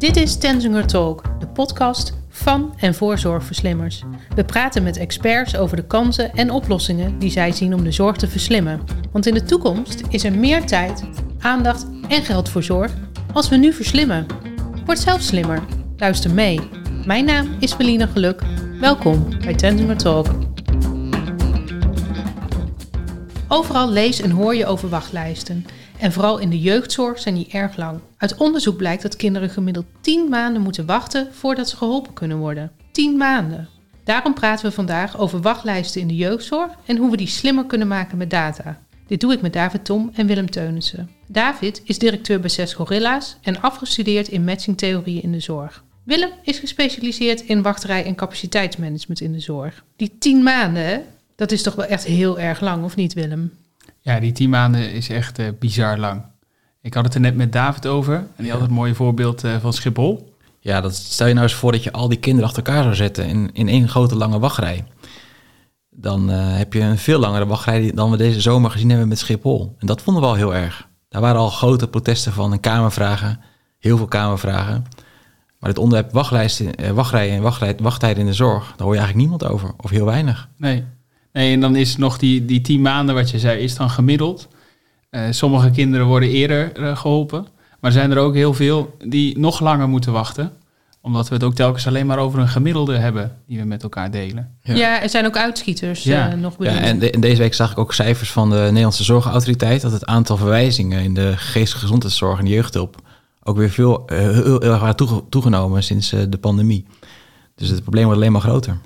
Dit is Tenzinger Talk, de podcast van en voor zorgverslimmers. We praten met experts over de kansen en oplossingen die zij zien om de zorg te verslimmen. Want in de toekomst is er meer tijd, aandacht en geld voor zorg als we nu verslimmen. Word zelf slimmer. Luister mee. Mijn naam is Melina Geluk. Welkom bij Tenzinger Talk. Overal lees en hoor je over wachtlijsten. En vooral in de jeugdzorg zijn die erg lang. Uit onderzoek blijkt dat kinderen gemiddeld 10 maanden moeten wachten voordat ze geholpen kunnen worden. 10 maanden. Daarom praten we vandaag over wachtlijsten in de jeugdzorg en hoe we die slimmer kunnen maken met data. Dit doe ik met David Tom en Willem Teunissen. David is directeur bij Zes Gorilla's en afgestudeerd in matchingtheorie in de zorg. Willem is gespecialiseerd in wachterij en capaciteitsmanagement in de zorg. Die 10 maanden, dat is toch wel echt heel erg lang, of niet Willem? Ja, die tien maanden is echt uh, bizar lang. Ik had het er net met David over. En die had het mooie voorbeeld uh, van Schiphol. Ja, dat stel je nou eens voor dat je al die kinderen achter elkaar zou zetten in, in één grote lange wachtrij. Dan uh, heb je een veel langere wachtrij dan we deze zomer gezien hebben met Schiphol. En dat vonden we al heel erg. Daar waren al grote protesten van en kamervragen. Heel veel kamervragen. Maar het onderwerp wachtlijsten, wachtrijen en wachttijden in de zorg, daar hoor je eigenlijk niemand over. Of heel weinig. Nee, Nee, en dan is nog die, die tien maanden wat je zei, is dan gemiddeld. Uh, sommige kinderen worden eerder uh, geholpen. Maar zijn er ook heel veel die nog langer moeten wachten. Omdat we het ook telkens alleen maar over een gemiddelde hebben die we met elkaar delen. Ja, ja er zijn ook uitschieters ja. Uh, nog Ja, en, de, en, deze week zag ik ook cijfers van de Nederlandse Zorgautoriteit... dat het aantal verwijzingen in de geestelijke gezondheidszorg en de jeugdhulp... ook weer veel, heel, heel erg toegenomen sinds de pandemie. Dus het probleem wordt alleen maar groter.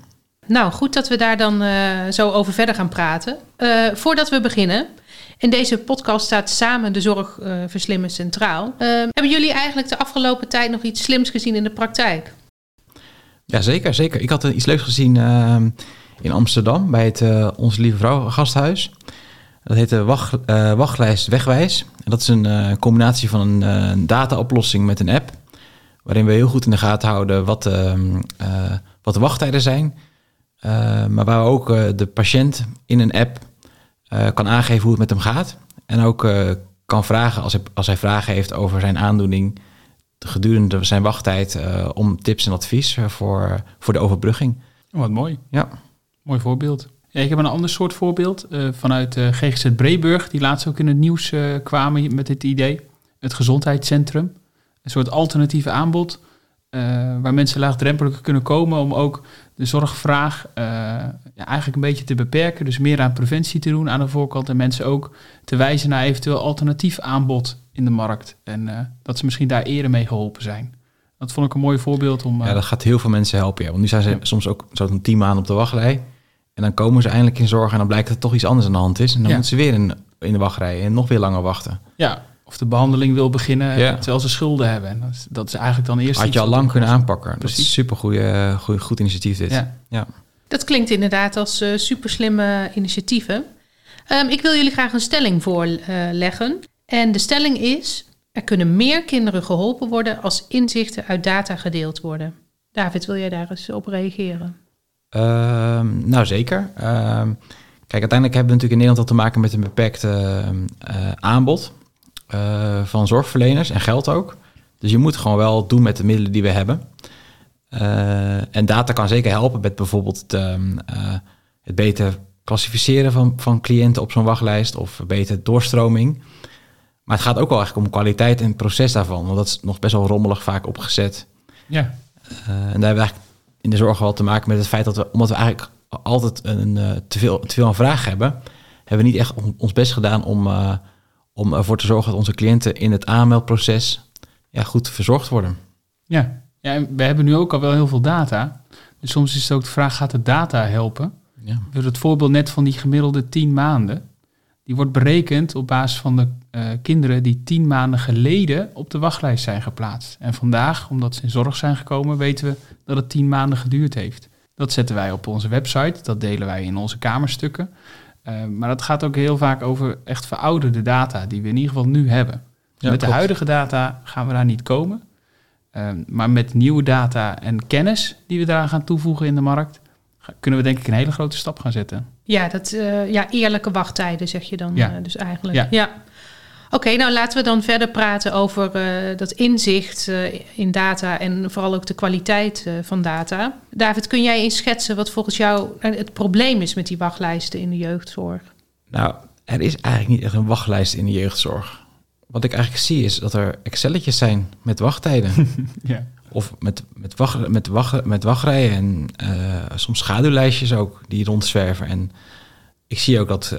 Nou, goed dat we daar dan uh, zo over verder gaan praten. Uh, voordat we beginnen, in deze podcast staat samen de zorg uh, verslimmen centraal. hebben jullie eigenlijk de afgelopen tijd nog iets slims gezien in de praktijk? Ja, zeker, zeker. Ik had iets leuks gezien in Amsterdam bij het Onze Lieve Vrouw gasthuis. Dat heet de wacht, wachtlijst Wegwijs. En dat is een combinatie van een dataoplossing met een app. Waarin we heel goed in de gaten houden wat, ehm, wat de wachttijden zijn maar waar ook uh, de patiënt in een app uh, kan aangeven hoe het met hem gaat. En ook kan vragen als hij, als hij vragen heeft over zijn aandoening gedurende zijn wachttijd om tips en advies voor, voor de overbrugging. Oh, wat mooi. Ja. Mooi voorbeeld. Ik heb een ander soort voorbeeld vanuit GGZ Breburg, die laatst ook in het nieuws kwamen met dit idee. Het gezondheidscentrum. Een soort alternatieve aanbod waar mensen laagdrempelig kunnen komen om ook de zorgvraag uh, ja, eigenlijk een beetje te beperken. Dus meer aan preventie te doen aan de voorkant. En mensen ook te wijzen naar eventueel alternatief aanbod in de markt. En uh, dat ze misschien daar eerder mee geholpen zijn. Dat vond ik een mooi voorbeeld om... Uh, ja, dat gaat heel veel mensen helpen. Ja. Want nu zijn ze ja. soms ook zo'n tien maanden op de wachtrij. En dan komen ze eindelijk in zorg en dan blijkt dat er toch iets anders aan de hand is. En dan ja. moeten ze weer in, in de wachtrij en nog weer langer wachten. Ja, of de behandeling wil beginnen ja. terwijl ze schulden hebben. En dat, is, dat is eigenlijk dan eerst. Had je al lang kunnen aanpakken. Precies. Dat is super goede, goede, goed initiatief dit. Ja. ja. Dat klinkt inderdaad als uh, super slimme initiatieven. Um, ik wil jullie graag een stelling voorleggen. En de stelling is: er kunnen meer kinderen geholpen worden als inzichten uit data gedeeld worden. David, wil jij daar eens op reageren? Uh, nou, zeker. Ehm, kijk, uiteindelijk hebben we natuurlijk in Nederland al te maken met een beperkt uh, aanbod. Uh, van zorgverleners en geld ook. Dus je moet gewoon wel doen met de middelen die we hebben. Uh, en data kan zeker helpen met bijvoorbeeld het, um, uh, het beter klassificeren van, van cliënten op zo'n wachtlijst of beter doorstroming. Maar het gaat ook wel eigenlijk om kwaliteit en het proces daarvan, want dat is nog best wel rommelig vaak opgezet. Ja. en daar hebben we eigenlijk in de zorg wel te maken met het feit dat we, omdat we eigenlijk altijd een, te, veel, te veel aan vraag hebben, hebben we niet echt ons best gedaan om om ervoor te zorgen dat onze cliënten in het aanmeldproces ja, goed verzorgd worden. Ja. ja, en we hebben nu ook al wel heel veel data. Dus soms is het ook de vraag, gaat de data helpen? Ja. We het voorbeeld net van die gemiddelde tien maanden. Die wordt berekend op basis van de uh, kinderen die tien maanden geleden op de wachtlijst zijn geplaatst. En vandaag, omdat ze in zorg zijn gekomen, weten we dat het tien maanden geduurd heeft. Dat zetten wij op onze website, dat delen wij in onze kamerstukken. Uh, maar dat gaat ook heel vaak over echt verouderde data die we in ieder geval nu hebben. Ja, met klopt. de huidige data gaan we daar niet komen. Uh, maar met nieuwe data en kennis die we daar gaan toevoegen in de markt, kunnen we denk ik een hele grote stap gaan zetten. Ja, dat, uh, ja eerlijke wachttijden zeg je dan ja. dus eigenlijk. Ja. ja. Oké, nou laten we dan verder praten over uh, dat inzicht uh, in data en vooral ook de kwaliteit uh, van data. David, kun jij eens schetsen wat volgens jou het probleem is met die wachtlijsten in de jeugdzorg? Nou, er is eigenlijk niet echt een wachtlijst in de jeugdzorg. Wat ik eigenlijk zie is dat er Excelletjes zijn met wachttijden. ja. Of met, met, wacht, met, wacht, met wachtrijen en soms schaduwlijstjes ook die rondzwerven. En ik zie ook dat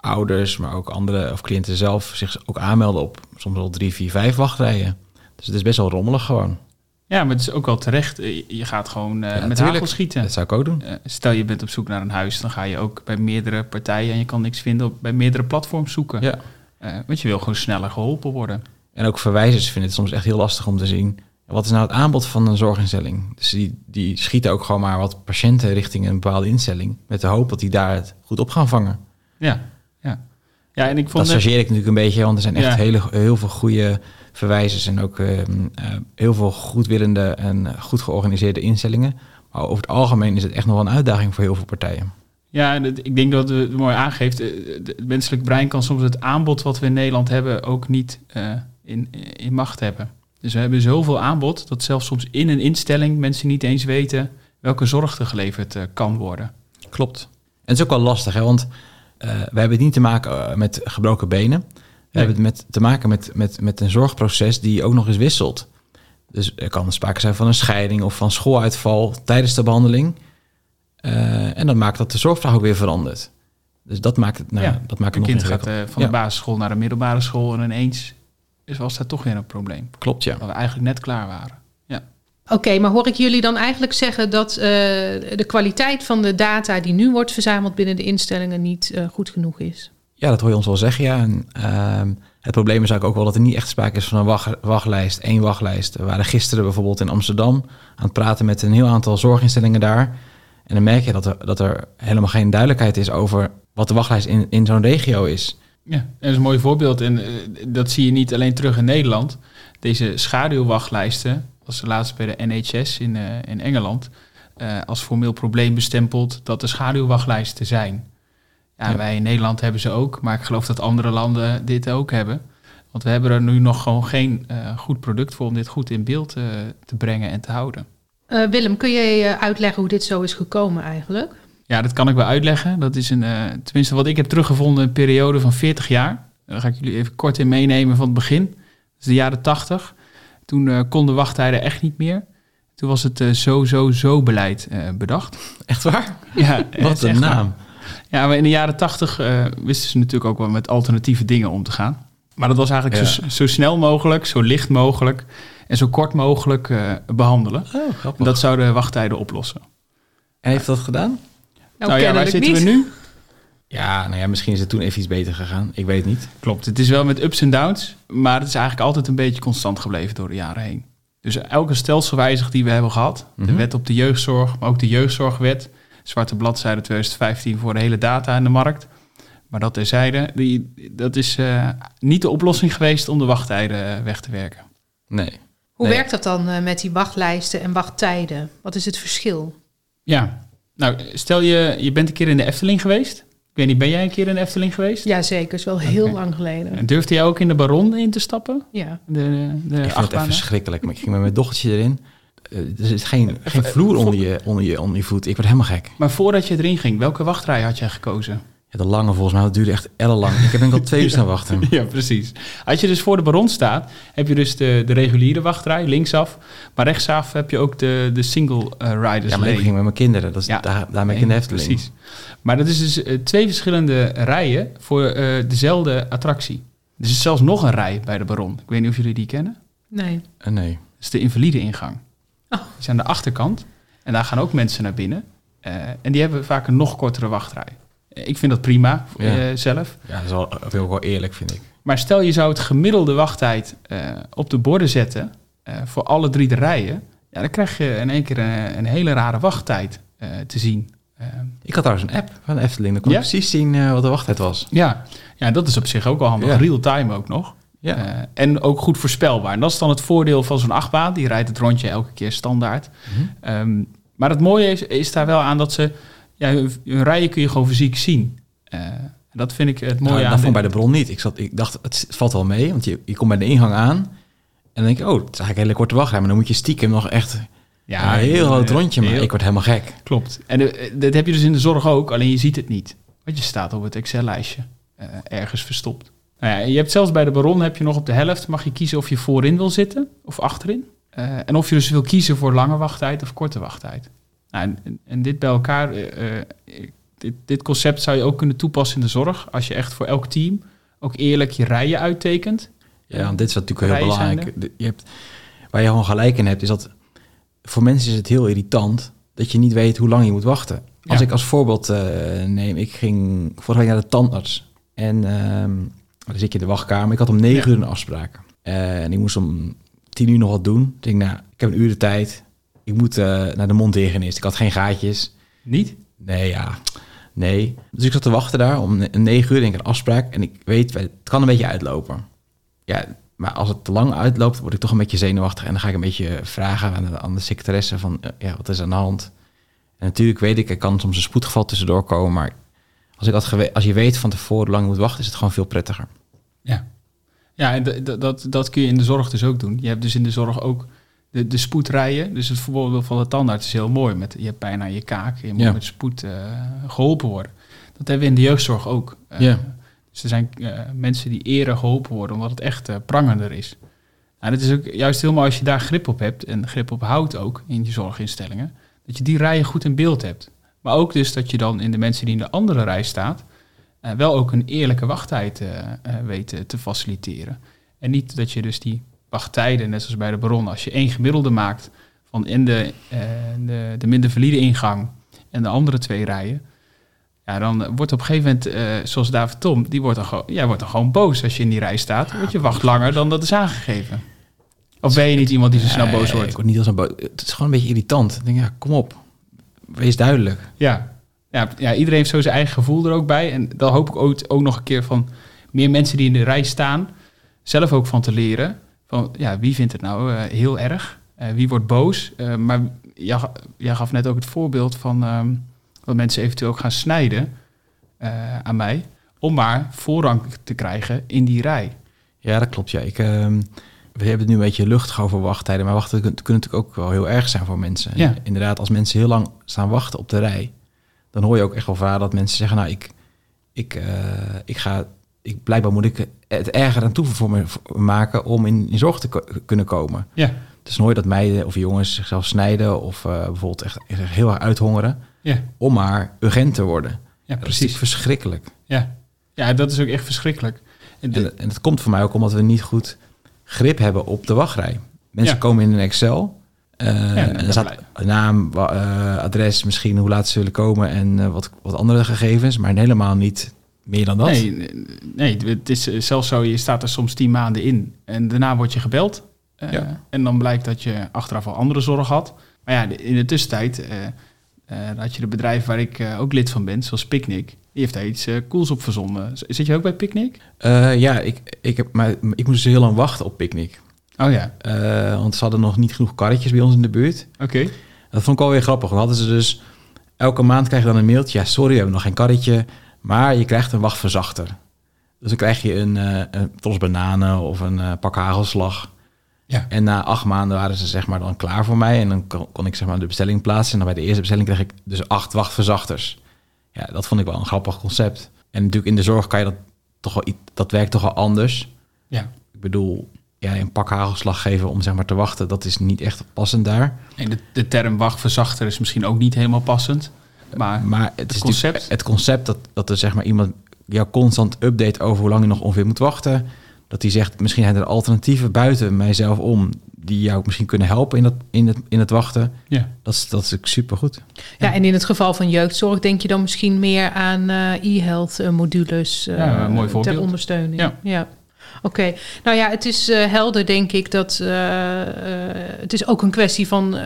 ouders, maar ook andere of cliënten zelf zich ook aanmelden op soms al drie, vier, vijf wachtrijen. Dus het is best wel rommelig gewoon. Ja, maar het is ook wel terecht. Eh, je gaat gewoon uh, met hagel schieten. Dat zou ik ook doen. Uh, stel je bent op zoek naar een huis, dan ga je ook bij meerdere partijen en je kan niks vinden bij meerdere platforms zoeken. Ja. Uh, want je wil gewoon sneller geholpen worden. En ook verwijzers vinden het soms echt heel lastig om te zien. Wat is nou het aanbod van een zorginstelling? Dus die, die schieten ook gewoon maar wat patiënten richting een bepaalde instelling. Met de hoop dat die daar het goed op gaan vangen. Ja, ja. en ik vond dat chargeer ik natuurlijk een beetje, want er zijn echt hele, heel veel goede verwijzers en ook uh, heel veel goedwillende en goed georganiseerde instellingen. Maar over het algemeen is het echt nog wel een uitdaging voor heel veel partijen. Ja, en ik denk dat het mooi aangeeft. Eh, het menselijk brein kan soms het aanbod wat we in Nederland hebben ook niet uh, in, in macht hebben. Dus we hebben zoveel aanbod dat zelfs soms in een instelling mensen niet eens weten welke zorg er geleverd kan worden. Klopt. En het is ook wel lastig, hè? want uh, we hebben het niet te maken uh, met gebroken benen. We nee. hebben het met, te maken met, met, met een zorgproces die ook nog eens wisselt. Dus er kan sprake zijn van een scheiding of van schooluitval tijdens de behandeling. Uh, en dat maakt dat de zorgvraag ook weer verandert. Dus dat maakt het, nou, ja, dat maakt het nog kind gaat van ja. de basisschool naar de middelbare school en ineens was dat toch weer een probleem. Klopt, ja. Dat we eigenlijk net klaar waren. Ja. Oké, maar hoor ik jullie dan eigenlijk zeggen dat uh, de kwaliteit van de data die nu wordt verzameld binnen de instellingen niet uh, goed genoeg is? Ja, dat hoor je ons wel zeggen, ja. En, uh, het probleem is eigenlijk ook wel dat er niet echt sprake is van een wacht, wachtlijst, één wachtlijst. We waren gisteren bijvoorbeeld in Amsterdam aan het praten met een heel aantal zorginstellingen daar. En dan merk je dat er, dat er helemaal geen duidelijkheid is over wat de wachtlijst in, in zo'n regio is. Ja, dat is een mooi voorbeeld. En uh, dat zie je niet alleen terug in Nederland. Deze schaduwwachtlijsten, was laatst bij de NHS in, uh, in Engeland, uh, als formeel probleem bestempeld dat er schaduwwachtlijsten zijn. Ja, ja, wij in Nederland hebben ze ook, maar ik geloof dat andere landen dit ook hebben. Want we hebben er nu nog gewoon geen uh, goed product voor om dit goed in beeld te brengen en te houden. Willem, kun je uitleggen hoe dit zo is gekomen eigenlijk? Ja, dat kan ik wel uitleggen. Dat is een, tenminste wat ik heb teruggevonden, een periode van 40 jaar. Daar ga ik jullie even kort in meenemen van het begin. Dat is de jaren 80. Toen uh, konden wachttijden echt niet meer. Toen was het uh, zo, zo, zo beleid uh, bedacht. Echt waar? Ja. Wat een naam. Waar. Ja, maar in de jaren tachtig wisten ze natuurlijk ook wel met alternatieve dingen om te gaan. Maar dat was eigenlijk ja. zo, zo, snel mogelijk, zo licht mogelijk en zo kort mogelijk behandelen. Oh, grappig. En dat zou de wachttijden oplossen. En heeft dat gedaan? Nou, nou ja, waar zitten niet. we nu? Ja, nou ja, misschien is het toen even iets beter gegaan. Ik weet het niet. Klopt, het is wel met ups en downs, maar het is eigenlijk altijd een beetje constant gebleven door de jaren heen. Dus elke stelselwijzig die we hebben gehad, mm -hmm. de wet op de jeugdzorg, maar ook de jeugdzorgwet, zwarte bladzijde 2015 voor de hele data in de markt. Maar dat terzijde, die, dat is uh, niet de oplossing geweest om de wachttijden weg te werken. Nee. Hoe nee. werkt dat dan uh, met die wachtlijsten en wachttijden? Wat is het verschil? Ja, nou, stel je, je bent een keer in de Efteling geweest. Weet niet, ben jij een keer in Efteling geweest? Ja, zeker. is wel heel lang geleden. En durfde jij ook in de Baron in te stappen? Ja. De, de ik vind het echt verschrikkelijk. Maar ik ging met mijn dochtertje erin. Uh, er zit geen, geen vloer onder je, onder, je, onder je voet. Ik word helemaal gek. Maar voordat je erin ging, welke wachtrij had jij gekozen? Ja, de lange volgens mij. Dat duurde echt ellenlang. Ik heb denk al twee uur staan wachten. ja, precies. Als je dus voor de Baron staat, heb je dus de, de reguliere wachtrij, linksaf. Maar rechtsaf heb je ook de, de single uh, riders Ja, maar ik ging met mijn kinderen. Dat is ja. daar, daar ben ik in de Efteling. Precies. Maar dat is dus uh, twee verschillende rijen voor uh, dezelfde attractie. Er is zelfs nog een rij bij de Baron. Ik weet niet of jullie die kennen. Nee. Uh, nee. Dat is de invalide ingang. Oh. Die is aan de achterkant. En daar gaan ook mensen naar binnen. en die hebben vaak een nog kortere wachtrij. Ik vind dat prima ja. uh, zelf. Ja, dat is wel, dat is wel eerlijk, vind ik. Maar stel je zou het gemiddelde wachttijd uh, op de borden zetten uh, voor alle drie de rijen. Ja, dan krijg je in één keer een, een hele rare wachttijd te zien. ik had trouwens een app van Efteling. Dan kon ja? ik precies zien wat de wachttijd was. Ja. ja, dat is op zich ook wel handig. Ja. Real-time ook nog. Ja. en ook goed voorspelbaar. En dat is dan het voordeel van zo'n achtbaan. Die rijdt het rondje elke keer standaard. Mm -hmm. um, maar het mooie is, is daar wel aan dat ze ja, hun, hun rijen kun je gewoon fysiek zien. Uh, En dat vind ik het mooie Nou, aan... dat vond bij de bron niet. Ik, zat, ik dacht, het valt wel mee, want je, je komt bij de ingang aan. En dan denk ik, oh, het is eigenlijk een hele korte wachtrij. Maar dan moet je stiekem nog echt ja, een heel eh, groot rondje maken. Ik word helemaal gek. Klopt. En eh, dat heb je dus in de zorg ook, alleen je ziet het niet. Want je staat op het Excel-lijstje, eh, ergens verstopt. Nou ja, je hebt zelfs bij de baron heb je nog op de helft, mag je kiezen of je voorin wil zitten of achterin. Eh, en of je dus wil kiezen voor lange wachttijd of korte wachttijd. Nou, en- en, dit bij elkaar, eh, eh, dit, dit concept zou je ook kunnen toepassen in de zorg. Als je echt voor elk team ook eerlijk je rijen uittekent. Ja, want dit is natuurlijk heel belangrijk. Je hebt, waar je gewoon gelijk in hebt, is dat voor mensen is het heel irritant dat je niet weet hoe lang je moet wachten. Als Ja. ik als voorbeeld eh, neem, ik ging vorige week naar de tandarts. En ehm, dan zit je in de wachtkamer. Ik had om negen Ja. uur een afspraak. En ik moest om tien uur nog wat doen. Ik denk, nou, ik heb een uur de tijd. Ik moet eh, naar de mondhygiënist. Ik had geen gaatjes. Niet? Nee, ja. Nee. Dus ik zat te wachten daar om ne- negen uur, denk ik, een afspraak. En ik weet, het kan een beetje uitlopen. Ja, maar als het te lang uitloopt, word ik toch een beetje zenuwachtig. En dan ga ik een beetje vragen aan de, aan de secretaresse van, eh, ja, wat is aan de hand? En natuurlijk weet ik, er kan soms een spoedgeval tussendoor komen. Maar als, ik had gewe- als je weet van tevoren lang moet wachten, is het gewoon veel prettiger. Ja. Ja, en dat, dat kun je in de zorg dus ook doen. Je hebt dus in de zorg ook de, de spoedrijen. Dus het voorbeeld van de tandarts is heel mooi. Met, je hebt pijn aan je kaak, je moet Ja. met spoed eh, geholpen worden. Dat hebben we in de jeugdzorg ook. Eh, Ja. Dus er zijn eh, mensen die eerder geholpen worden, omdat het echt prangender is. Nou, dat is ook juist heel mooi als je daar grip op hebt en grip op houdt ook in je zorginstellingen. Dat je die rijen goed in beeld hebt. Maar ook dus dat je dan in de mensen die in de andere rij staat, wel ook een eerlijke wachttijd weet te faciliteren. En niet dat je dus die wachttijden, net zoals bij de baron, als je één gemiddelde maakt van in de, eh, de, de minder valide ingang en de andere twee rijen, ja, dan wordt op een gegeven moment, eh, zoals David Tom, die wordt dan, gewoon, ja, wordt dan gewoon boos als je in die rij staat. Want je wacht langer dan dat is aangegeven. Of ben je niet iemand die zo snel boos wordt? Ik word niet als een boos. Het is gewoon een beetje irritant. Ik denk, ja, kom op. Wees duidelijk. Ja. Ja, ja, iedereen heeft zo zijn eigen gevoel er ook bij. En dan hoop ik ook, ook nog een keer van meer mensen die in de rij staan, zelf ook van te leren. Van ja, wie vindt het nou eh, heel erg? Eh, wie wordt boos? Eh, maar jij, ga- jij gaf net ook het voorbeeld van ehm, dat mensen eventueel ook gaan snijden aan mij. Om maar voorrang te krijgen in die rij. Ja, dat klopt. Ja. Ik, ehm, we hebben het nu een beetje luchtig over wachttijden, maar wachten kunnen natuurlijk ook wel heel erg zijn voor mensen. Ja. Inderdaad, als mensen heel lang staan wachten op de rij, dan hoor je ook echt wel vaak dat mensen zeggen, nou, ik, ik, ik ga, ik, blijkbaar moet ik het erger aan toe voor me maken om in, in zorg te ko- kunnen komen. Ja, Dus dan hoor je dat meiden of jongens zichzelf snijden of eh, bijvoorbeeld echt, echt heel erg uithongeren ja, om maar urgent te worden. ja Dat is precies. verschrikkelijk. Ja. ja, dat is ook echt verschrikkelijk. En de- En, en dat komt voor mij ook omdat we niet goed grip hebben op de wachtrij. Mensen Ja. komen in een Excel. eh, en en er staat naam, eh, adres, misschien hoe laat ze zullen komen en wat, wat andere gegevens, maar helemaal niet meer dan dat. Nee, nee, het is eh, zelfs zo, je staat er soms tien maanden in en daarna word je gebeld. Eh, Ja. En dan blijkt dat je achteraf al andere zorg had. Maar ja, in de tussentijd eh, had je de bedrijf waar ik ook lid van ben, zoals Picnic. Die heeft daar iets cools op verzonnen. Zit je ook bij Picnic? Ja, ik, ik, heb, maar, ik moest dus heel lang wachten op picknick. Oh ja, want ze hadden nog niet genoeg karretjes bij ons in de buurt. oké. Dat vond ik wel weer grappig. We hadden ze dus elke maand krijg je dan een mailtje. Ja, sorry, we hebben nog geen karretje, maar je krijgt een wachtverzachter. Dus dan krijg je een, eh een tros bananen of een eh, pak hagelslag. Ja. En na acht maanden waren ze zeg maar dan klaar voor mij. En dan kon, kon ik zeg maar de bestelling plaatsen. En dan bij de eerste bestelling kreeg ik dus acht wachtverzachters. Ja, dat vond ik wel een grappig concept. En natuurlijk in de zorg kan je dat toch wel... Dat werkt toch wel anders. Ja. Ik bedoel, ja, een pak hagelslag geven om zeg maar te wachten... dat is niet echt passend daar. En de, de term wachtverzachter is misschien ook niet helemaal passend. Maar Maar het, is concept? het concept dat, dat er zeg maar iemand jou constant update over hoe lang je nog ongeveer moet wachten. Dat hij zegt, misschien zijn er alternatieven buiten mijzelf om die jou misschien kunnen helpen in, dat, in, het, in het wachten. ja, Dat is, dat is super goed. Ja, en in het geval van jeugdzorg denk je dan misschien meer aan eh, e-health eh, modules eh, Ja, mooi voorbeeld. ter ondersteuning. Ja. ja. Oké, nou ja, het is eh, helder denk ik dat eh, eh, het is ook een kwestie van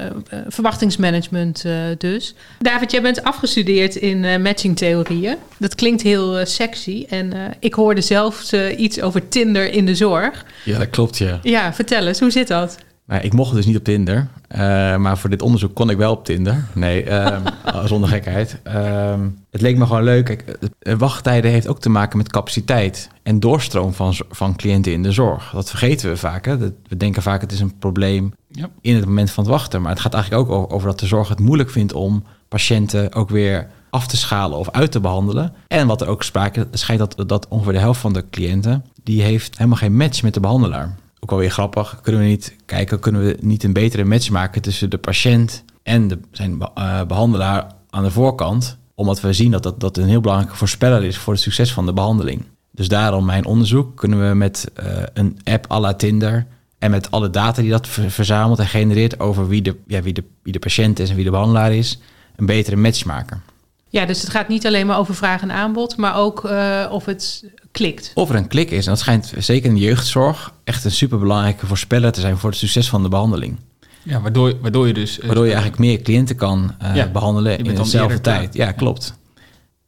verwachtingsmanagement dus. David, jij bent afgestudeerd in matchingtheorieën. Dat klinkt heel sexy en ik hoorde zelfs eh, iets over Tinder in de zorg. Ja, dat klopt, ja. Ja, vertel eens, hoe zit dat? Nou, ik mocht dus niet op Tinder, uh, maar voor dit onderzoek kon ik wel op Tinder. Nee, um, zonder gekheid. Um, het leek me gewoon leuk. Kijk, wachttijden heeft ook te maken met capaciteit en doorstroom van, van cliënten in de zorg. Dat vergeten we vaak. Hè? we denken vaak het is een probleem ja. in het moment van het wachten. Maar het gaat eigenlijk ook over, over dat de zorg het moeilijk vindt om patiënten ook weer af te schalen of uit te behandelen. En wat er ook sprake schijnt dat, dat ongeveer de helft van de cliënten... die heeft helemaal geen match met de behandelaar. Ook wel weer grappig. Kunnen we niet kijken, kunnen we niet een betere match maken... tussen de patiënt en de, zijn uh, behandelaar aan de voorkant... omdat we zien dat, dat dat een heel belangrijke voorspeller is... voor het succes van de behandeling. Dus daarom mijn onderzoek kunnen we met uh, een app à la Tinder... en met alle data die dat verzamelt en genereert... over wie de, ja, wie, de, wie de patiënt is en wie de behandelaar is... een betere match maken. Ja, dus het gaat niet alleen maar over vraag en aanbod, maar ook uh, of het klikt. Of er een klik is. En dat schijnt zeker in de jeugdzorg echt een superbelangrijke voorspeller te zijn voor het succes van de behandeling. Ja, waardoor, waardoor je dus... Uh, waardoor je eigenlijk meer cliënten kan uh, ja, behandelen in dezelfde tijd. Ja, klopt.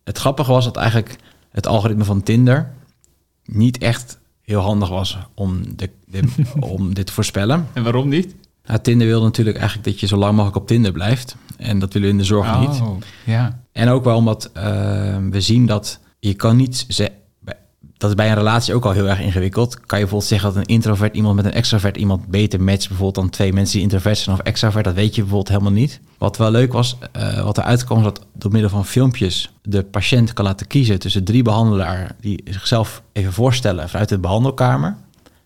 Het grappige was dat eigenlijk het algoritme van Tinder niet echt heel handig was om, de, de om dit te voorspellen. En waarom niet? Nou, Tinder wil natuurlijk eigenlijk dat je zo lang mogelijk op Tinder blijft. En dat willen we in de zorg oh, niet. Ja. En ook wel omdat uh, we zien dat je kan niet... Dat is bij een relatie ook al heel erg ingewikkeld. Kan je bijvoorbeeld zeggen dat een introvert iemand met een extrovert iemand beter matcht, bijvoorbeeld dan twee mensen die introvert zijn of extrovert. Dat weet je bijvoorbeeld helemaal niet. Wat wel leuk was, uh, wat eruit kwam, is dat door middel van filmpjes de patiënt kan laten kiezen tussen drie behandelaars die zichzelf even voorstellen vanuit de behandelkamer.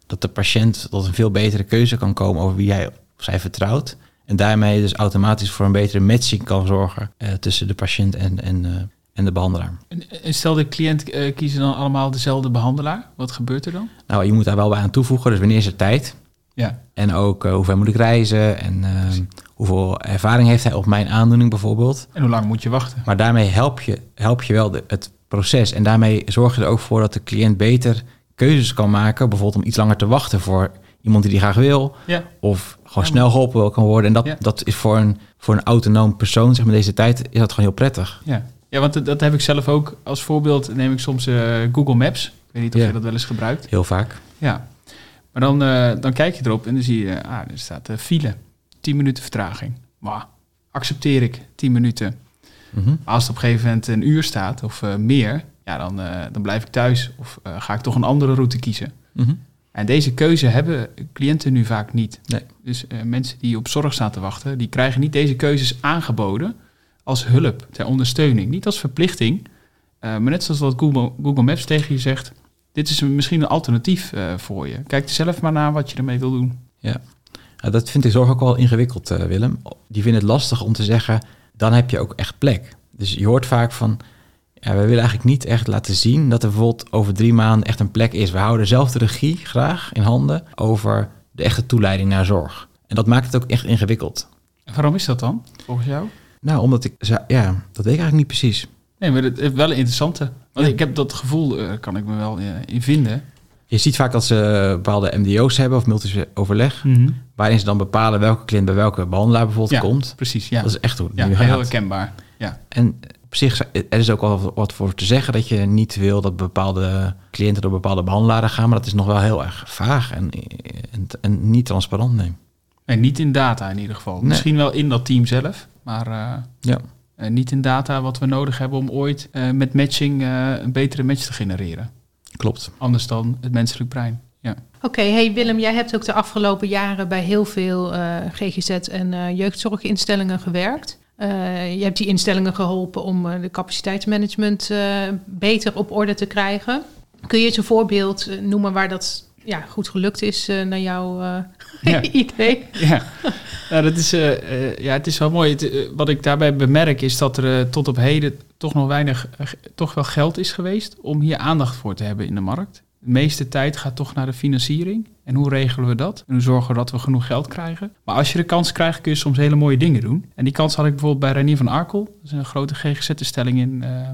Dat de patiënt tot een veel betere keuze kan komen over wie hij of zij vertrouwt. En daarmee dus automatisch voor een betere matching kan zorgen uh, tussen de patiënt en, en, uh, en de behandelaar. En stel de cliënt uh, kiezen dan allemaal dezelfde behandelaar. Wat gebeurt er dan? Nou, je moet daar wel bij aan toevoegen. Dus wanneer is er tijd? Ja. En ook hoeveel moet ik reizen? En hoeveel ervaring heeft hij op mijn aandoening bijvoorbeeld? En hoe lang moet je wachten? Maar daarmee help je, help je wel de, het proces. En daarmee zorg je er ook voor dat de cliënt beter keuzes kan maken. Bijvoorbeeld om iets langer te wachten voor iemand die die graag wil. Ja. Of gewoon snel geholpen wil kan worden. En dat, dat is voor een, voor een autonoom persoon, zeg maar deze tijd, is dat gewoon heel prettig. Ja, ja want dat heb ik zelf ook als voorbeeld. Neem ik soms uh, Google Maps. Ik weet niet of je dat wel eens gebruikt. Heel vaak. Ja. Maar dan, uh, dan kijk je erop en dan zie je, ah, er staat uh, file. 10 minuten vertraging. Maar accepteer ik 10 minuten. Mm -hmm. Als het op een gegeven moment een uur staat of meer, ja, dan, dan blijf ik thuis of ga ik toch een andere route kiezen. Mm -hmm. En deze keuze hebben cliënten nu vaak niet. Nee. Dus mensen die op zorg staan te wachten, die krijgen niet deze keuzes aangeboden als hulp, ter ondersteuning. Niet als verplichting, uh, maar net zoals wat Google, Google Maps tegen je zegt, dit is misschien een alternatief uh, voor je. Kijk er zelf maar naar wat je ermee wil doen. Ja, ja dat vind ik zorg ook wel ingewikkeld, Willem. Die vinden het lastig om te zeggen, dan heb je ook echt plek. Dus je hoort vaak van, ja, we willen eigenlijk niet echt laten zien dat er bijvoorbeeld over drie maanden echt een plek is. We houden zelf de regie graag in handen over de echte toeleiding naar zorg. En dat maakt het ook echt ingewikkeld. En waarom is dat dan, volgens jou? Nou, omdat ik, ja, dat weet ik eigenlijk niet precies. Nee, maar het is wel een interessante. Want ik heb dat gevoel, uh, kan ik me wel uh, in vinden. Je ziet vaak dat ze bepaalde MDO's hebben of multi-overleg, mm -hmm. waarin ze dan bepalen welke cliënt bij welke behandelaar bijvoorbeeld ja, komt. Precies, ja. Dat is echt hoe ja, heel gaat. herkenbaar. Ja. En op zich er is ook wel wat voor te zeggen dat je niet wil dat bepaalde cliënten door bepaalde behandelaren gaan, maar dat is nog wel heel erg vaag en, en, en niet transparant. Nee. En niet in data in ieder geval. Nee. Misschien wel in dat team zelf, maar uh, ja. uh, niet in data wat we nodig hebben om ooit uh, met matching een betere match te genereren. Klopt. Anders dan het menselijk brein. Ja. Oké, okay, hey Willem, jij hebt ook de afgelopen jaren bij heel veel GGZ en jeugdzorginstellingen gewerkt. Uh, je hebt die instellingen geholpen om uh, de capaciteitsmanagement uh, beter op orde te krijgen. Kun je eens een voorbeeld noemen waar dat ja, goed gelukt is naar jouw ja. idee? Ja, nou, dat is, ja, het is wel mooi. Het, wat ik daarbij bemerk is dat er tot op heden toch nog weinig, toch wel geld is geweest om hier aandacht voor te hebben in de markt. De meeste tijd gaat toch naar de financiering. En hoe regelen we dat? En hoe zorgen we dat we genoeg geld krijgen? Maar als je de kans krijgt, kun je soms hele mooie dingen doen. En die kans had ik bijvoorbeeld bij Renier van Arkel. Dat is een grote GGZ-stelling in, uh,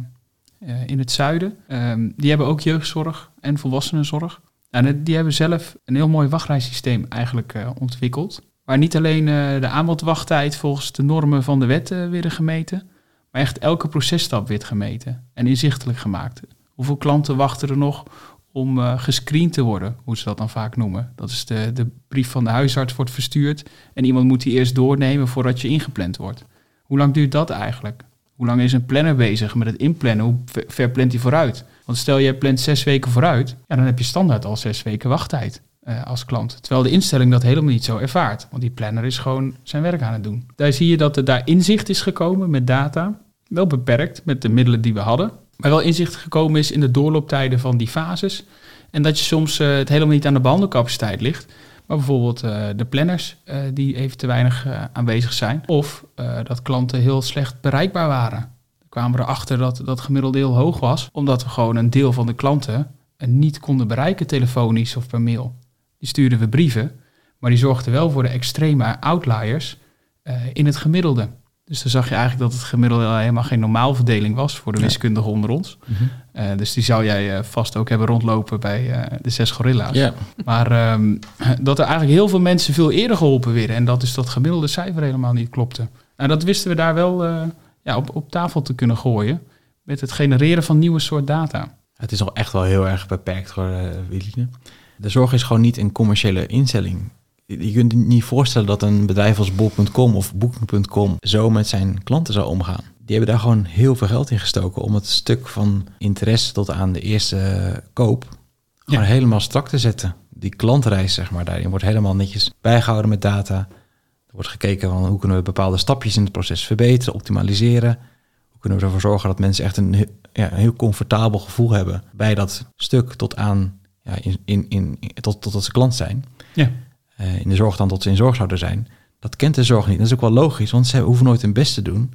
uh, in het zuiden. Um, die hebben ook jeugdzorg en volwassenenzorg. Die hebben zelf een heel mooi wachtrijsysteem eigenlijk uh, ontwikkeld. Waar niet alleen de aanbodwachttijd volgens de normen van de wet werden gemeten. Maar echt elke processtap werd gemeten en inzichtelijk gemaakt. Hoeveel klanten wachten er nog? om uh, gescreend te worden, hoe ze dat dan vaak noemen. Dat is de, de brief van de huisarts wordt verstuurd en iemand moet die eerst doornemen voordat je ingepland wordt. Hoe lang duurt dat eigenlijk? Hoe lang is een planner bezig met het inplannen? Hoe ver plant hij vooruit? Want stel je plant zes weken vooruit, ja, dan heb je standaard al zes weken wachttijd uh, als klant. Terwijl de instelling dat helemaal niet zo ervaart. Want die planner is gewoon zijn werk aan het doen. Daar zie je dat er daar inzicht is gekomen met data. Wel beperkt met de middelen die we hadden. Maar wel inzicht gekomen is in de doorlooptijden van die fases. En dat je soms uh, het helemaal niet aan de behandelcapaciteit ligt. Maar bijvoorbeeld uh, de planners uh, die even te weinig aanwezig zijn. Of dat klanten heel slecht bereikbaar waren. Dan kwamen we erachter dat dat gemiddelde heel hoog was. Omdat we gewoon een deel van de klanten niet konden bereiken telefonisch of per mail. Die stuurden we brieven. Maar die zorgden wel voor de extreme outliers in het gemiddelde. Dus dan zag je eigenlijk dat het gemiddelde helemaal geen normaalverdeling was voor de wiskundige onder ons. Mhm. uh, dus die zou jij uh, vast ook hebben rondlopen bij uh, de zes gorilla's. Maar um, dat er eigenlijk heel veel mensen veel eerder geholpen werden. En dat is dat gemiddelde cijfer helemaal niet klopte. Nou, dat wisten we daar wel ja, op, op tafel te kunnen gooien. Met het genereren van nieuwe soort data. Het is al echt wel heel erg beperkt hoor, Willine. De zorg is gewoon niet een commerciële instelling je kunt je niet voorstellen dat een bedrijf als bol.com of booking.com zo met zijn klanten zou omgaan. Die hebben daar gewoon heel veel geld in gestoken om het stuk van interesse tot aan de eerste koop gewoon helemaal strak te zetten. Die klantreis, zeg maar, daarin wordt helemaal netjes bijgehouden met data. Er wordt gekeken van hoe kunnen we bepaalde stapjes in het proces verbeteren, optimaliseren. Hoe kunnen we ervoor zorgen dat mensen echt een, ja, een heel comfortabel gevoel hebben bij dat stuk tot aan ja, in, in, in, tot, tot ze klant zijn. Ja. Uh, in de zorg dan tot ze in zorg zouden zijn. Dat kent de zorg niet. Dat is ook wel logisch, want ze hoeven nooit hun best te doen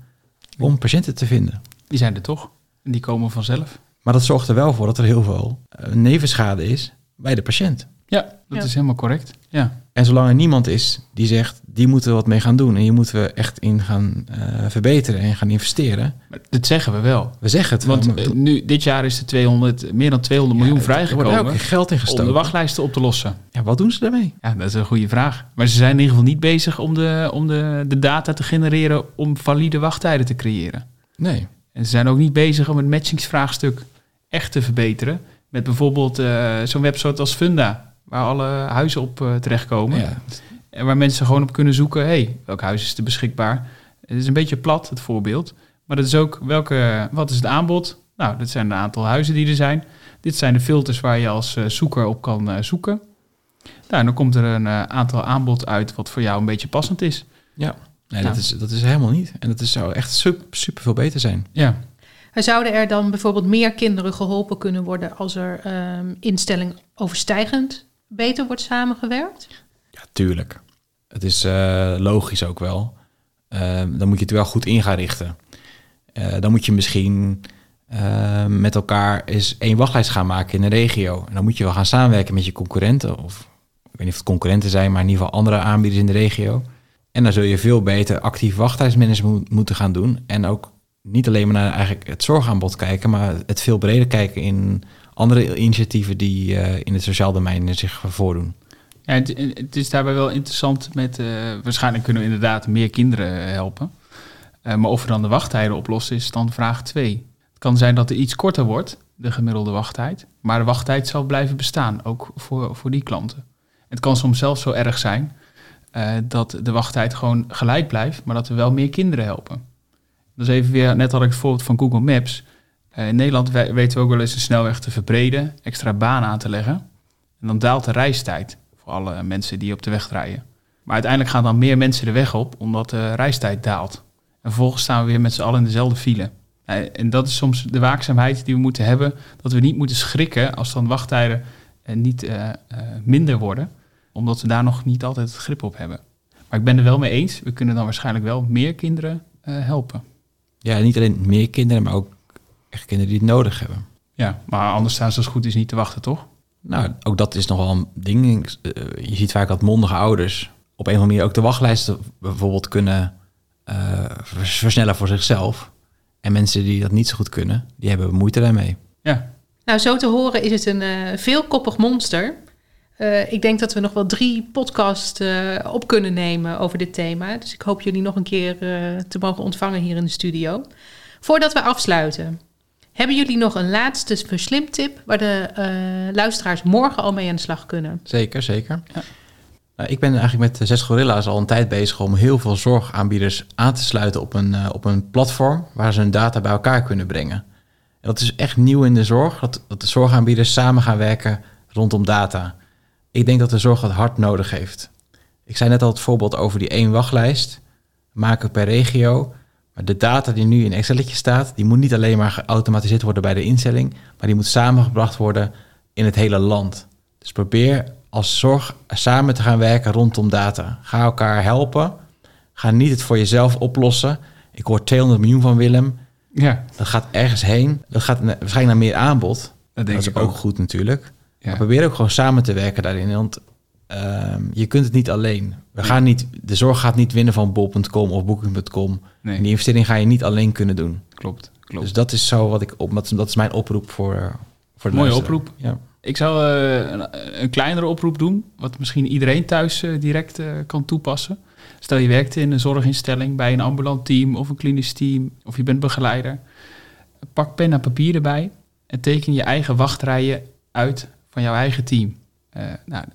om patiënten te vinden. Die zijn er toch? En die komen vanzelf. Maar dat zorgt er wel voor dat er heel veel uh, nevenschade is bij de patiënt. Ja, dat ja. is helemaal correct. Ja. En zolang er niemand is die zegt, die moeten we wat mee gaan doen en hier moeten we echt in gaan uh, verbeteren en gaan investeren. Maar dat zeggen we wel. We zeggen het. Want uh, nu, dit jaar is er 200, meer dan 200 ja, miljoen vrijgekomen. Er wordt ook geld ingestoken. Om de wachtlijsten op te lossen. Ja, wat doen ze daarmee? Ja, dat is een goede vraag. Maar ze zijn in ieder geval niet bezig om de, om de, de data te genereren om valide wachttijden te creëren. Nee. En ze zijn ook niet bezig om het matchingsvraagstuk echt te verbeteren. Met bijvoorbeeld uh, zo'n website als Funda waar alle huizen op uh, terechtkomen. Ja. En waar mensen gewoon op kunnen zoeken, hey, welk huis is er beschikbaar? Het is een beetje plat, het voorbeeld. Maar dat is ook, welke, wat is het aanbod? Nou, dat zijn een aantal huizen die er zijn. Dit zijn de filters waar je als uh, zoeker op kan uh, zoeken. Nou, dan komt er een aantal aanbod uit wat voor jou een beetje passend is. Ja, nee, nou. dat, is, dat is helemaal niet. En dat is, zou echt super, super veel beter zijn. Ja. Zouden er dan bijvoorbeeld meer kinderen geholpen kunnen worden als er um, instelling overstijgend beter wordt samengewerkt? Ja, tuurlijk. Het is uh, logisch ook wel. Uh, dan moet je het wel goed in gaan richten. Uh, dan moet je misschien met elkaar eens één wachtlijst gaan maken in een regio. En dan moet je wel gaan samenwerken met je concurrenten. Of ik weet niet of het concurrenten zijn, maar in ieder geval andere aanbieders in de regio. En dan zul je veel beter actief wachtlijstmanagement moeten gaan doen. En ook niet alleen maar naar eigenlijk het zorgaanbod kijken, maar het veel breder kijken in andere initiatieven die uh, in het sociaal domein zich voordoen. Het, is daarbij wel interessant met, uh, waarschijnlijk kunnen we inderdaad meer kinderen helpen. Uh, maar of we dan de wachttijden oplossen is dan vraag 2. Het kan zijn dat er iets korter wordt, de gemiddelde wachttijd. Maar de wachttijd zal blijven bestaan, ook voor, voor die klanten. Het kan soms zelfs zo erg zijn dat de wachttijd gewoon gelijk blijft, maar dat we wel meer kinderen helpen. Dus even weer, net had ik het voorbeeld van Google Maps. Uh, in Nederland weten we ook wel eens een snelweg te verbreden, extra banen aan te leggen. En dan daalt de reistijd voor alle mensen die op de weg rijden. Maar uiteindelijk gaan dan meer mensen de weg op, omdat de reistijd daalt. En vervolgens staan we weer met z'n allen in dezelfde file. Uh, en dat is soms de waakzaamheid die we moeten hebben, dat we niet moeten schrikken als dan wachttijden uh, niet minder worden, omdat we daar nog niet altijd het grip op hebben. Maar ik ben er wel mee eens, we kunnen dan waarschijnlijk wel meer kinderen helpen. Ja, niet alleen meer kinderen, maar ook echt kinderen die het nodig hebben. Ja, maar anders staan ze als goed is niet te wachten, toch? Nou, ook dat is nog wel een ding. Je ziet vaak dat mondige ouders op een of andere manier ook de wachtlijsten bijvoorbeeld kunnen uh, versnellen voor zichzelf. En mensen die dat niet zo goed kunnen, die hebben moeite daarmee. Ja. Nou, zo te horen is het een uh, veelkoppig monster. Uh, ik denk dat we nog wel drie podcasts uh, op kunnen nemen over dit thema. Dus ik hoop jullie nog een keer uh, te mogen ontvangen hier in de studio. Voordat we afsluiten, Hebben jullie nog een laatste verslimtip waar de uh, luisteraars morgen al mee aan de slag kunnen? Zeker, zeker. Ja. Nou, ik ben eigenlijk met Zes Gorilla's al een tijd bezig om heel veel zorgaanbieders aan te sluiten op een, uh, op een platform waar ze hun data bij elkaar kunnen brengen. En dat is echt nieuw in de zorg, dat, dat de zorgaanbieders samen gaan werken rondom data. Ik denk dat de zorg dat hard nodig heeft. Ik zei net al het voorbeeld over die één wachtlijst, maken per regio. Maar de data die nu in Excelletje staat, die moet niet alleen maar geautomatiseerd worden bij de instelling, maar die moet samengebracht worden in het hele land. Dus probeer als zorg samen te gaan werken rondom data. Ga elkaar helpen. Ga niet het voor jezelf oplossen. Ik hoor 200 miljoen van Willem. Ja. Dat gaat ergens heen. Dat gaat waarschijnlijk naar meer aanbod. Dat, denk dat is ook, ook goed natuurlijk. Ja. Maar probeer ook gewoon samen te werken daarin. Want Ehm, je kunt het niet alleen. We gaan niet, de zorg gaat niet winnen van bol.com of booking.com. Nee. die investering ga je niet alleen kunnen doen. Klopt, klopt. Dus dat is zo wat ik op, dat is mijn oproep voor, voor de Mooie oproep. Ja. Ik zou uh, een, een, kleinere oproep doen, wat misschien iedereen thuis uh, direct uh, kan toepassen. Stel je werkt in een zorginstelling bij een ambulant team of een klinisch team, of je bent begeleider. Pak pen en papier erbij en teken je eigen wachtrijen uit van jouw eigen team. nou,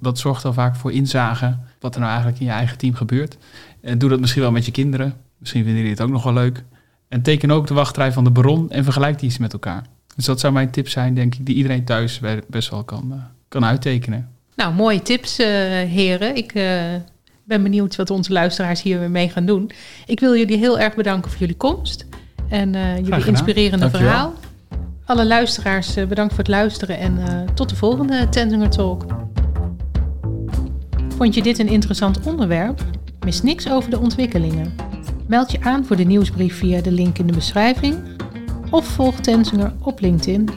dat zorgt al vaak voor inzagen wat er nou eigenlijk in je eigen team gebeurt. En doe dat misschien wel met je kinderen. Misschien vinden jullie het ook nog wel leuk. En teken ook de wachtrij van de bron en vergelijk die eens met elkaar. Dus dat zou mijn tip zijn, denk ik, die iedereen thuis best wel kan, uh, kan uittekenen. Nou, mooie tips, uh, heren. Ik uh, ben benieuwd wat onze luisteraars hier weer mee gaan doen. Ik wil jullie heel erg bedanken voor jullie komst en jullie inspirerende verhaal. Alle luisteraars bedankt voor het luisteren en tot de volgende Tenzinger Talk. Vond je dit een interessant onderwerp? Mis niks over de ontwikkelingen. Meld je aan voor de nieuwsbrief via de link in de beschrijving of volg Tensinger op LinkedIn